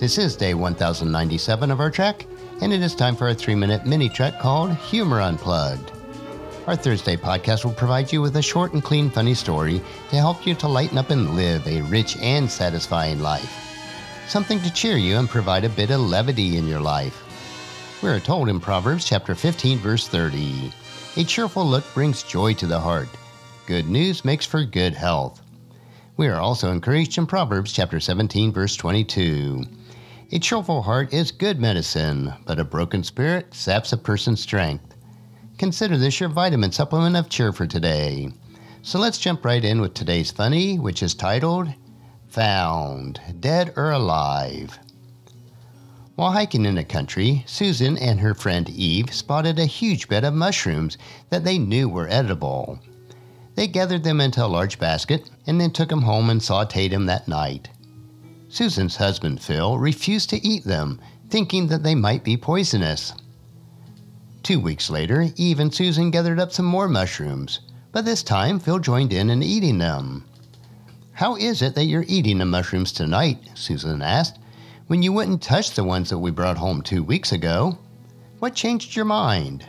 This is day 1097 of our trek, and it is time for a three minute mini trek called Humor Unplugged. Our Thursday podcast will provide you with a short and clean, funny story to help you to lighten up and live a rich and satisfying life. Something to cheer you and provide a bit of levity in your life. We are told in Proverbs chapter 15, verse 30 A cheerful look brings joy to the heart. Good news makes for good health. We are also encouraged in Proverbs chapter 17, verse 22. A cheerful heart is good medicine, but a broken spirit saps a person's strength. Consider this your vitamin supplement of cheer for today. So let's jump right in with today's funny, which is titled Found, Dead or Alive. While hiking in the country, Susan and her friend Eve spotted a huge bed of mushrooms that they knew were edible. They gathered them into a large basket and then took them home and sauteed them that night. Susan's husband, Phil, refused to eat them, thinking that they might be poisonous. Two weeks later, Eve and Susan gathered up some more mushrooms, but this time Phil joined in in eating them. How is it that you're eating the mushrooms tonight? Susan asked, when you wouldn't touch the ones that we brought home two weeks ago. What changed your mind?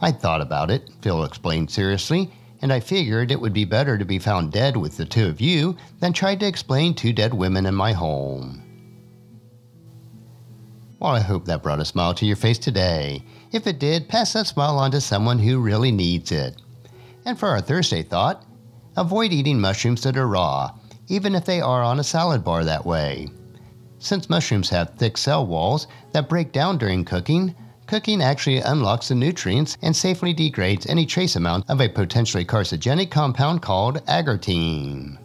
I thought about it, Phil explained seriously, and I figured it would be better to be found dead with the two of you than try to explain two dead women in my home. Well, I hope that brought a smile to your face today. If it did, pass that smile on to someone who really needs it. And for our Thursday thought, avoid eating mushrooms that are raw, even if they are on a salad bar that way. Since mushrooms have thick cell walls that break down during cooking, Cooking actually unlocks the nutrients and safely degrades any trace amount of a potentially carcinogenic compound called agaritine.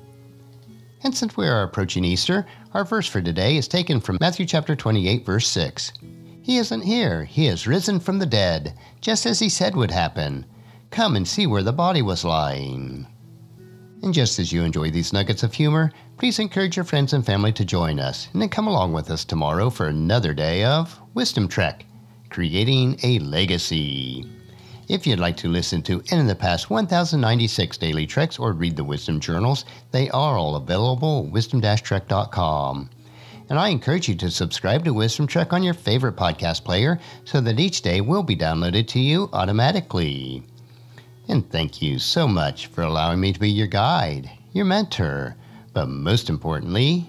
And since we are approaching Easter, our verse for today is taken from Matthew chapter 28 verse 6. He isn't here, he is risen from the dead, just as he said would happen. Come and see where the body was lying. And just as you enjoy these nuggets of humor, please encourage your friends and family to join us, and then come along with us tomorrow for another day of Wisdom Trek Creating a Legacy. If you'd like to listen to of the past 1096 daily treks or read the wisdom journals, they are all available at wisdom-trek.com. And I encourage you to subscribe to Wisdom Trek on your favorite podcast player so that each day will be downloaded to you automatically. And thank you so much for allowing me to be your guide, your mentor, but most importantly,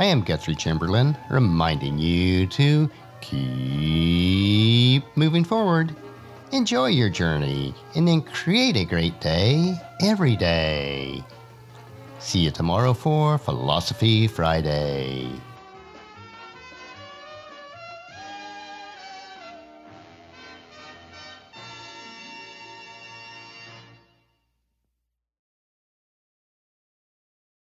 I am Guthrie Chamberlain, reminding you to keep moving forward. Enjoy your journey and then create a great day every day. See you tomorrow for Philosophy Friday.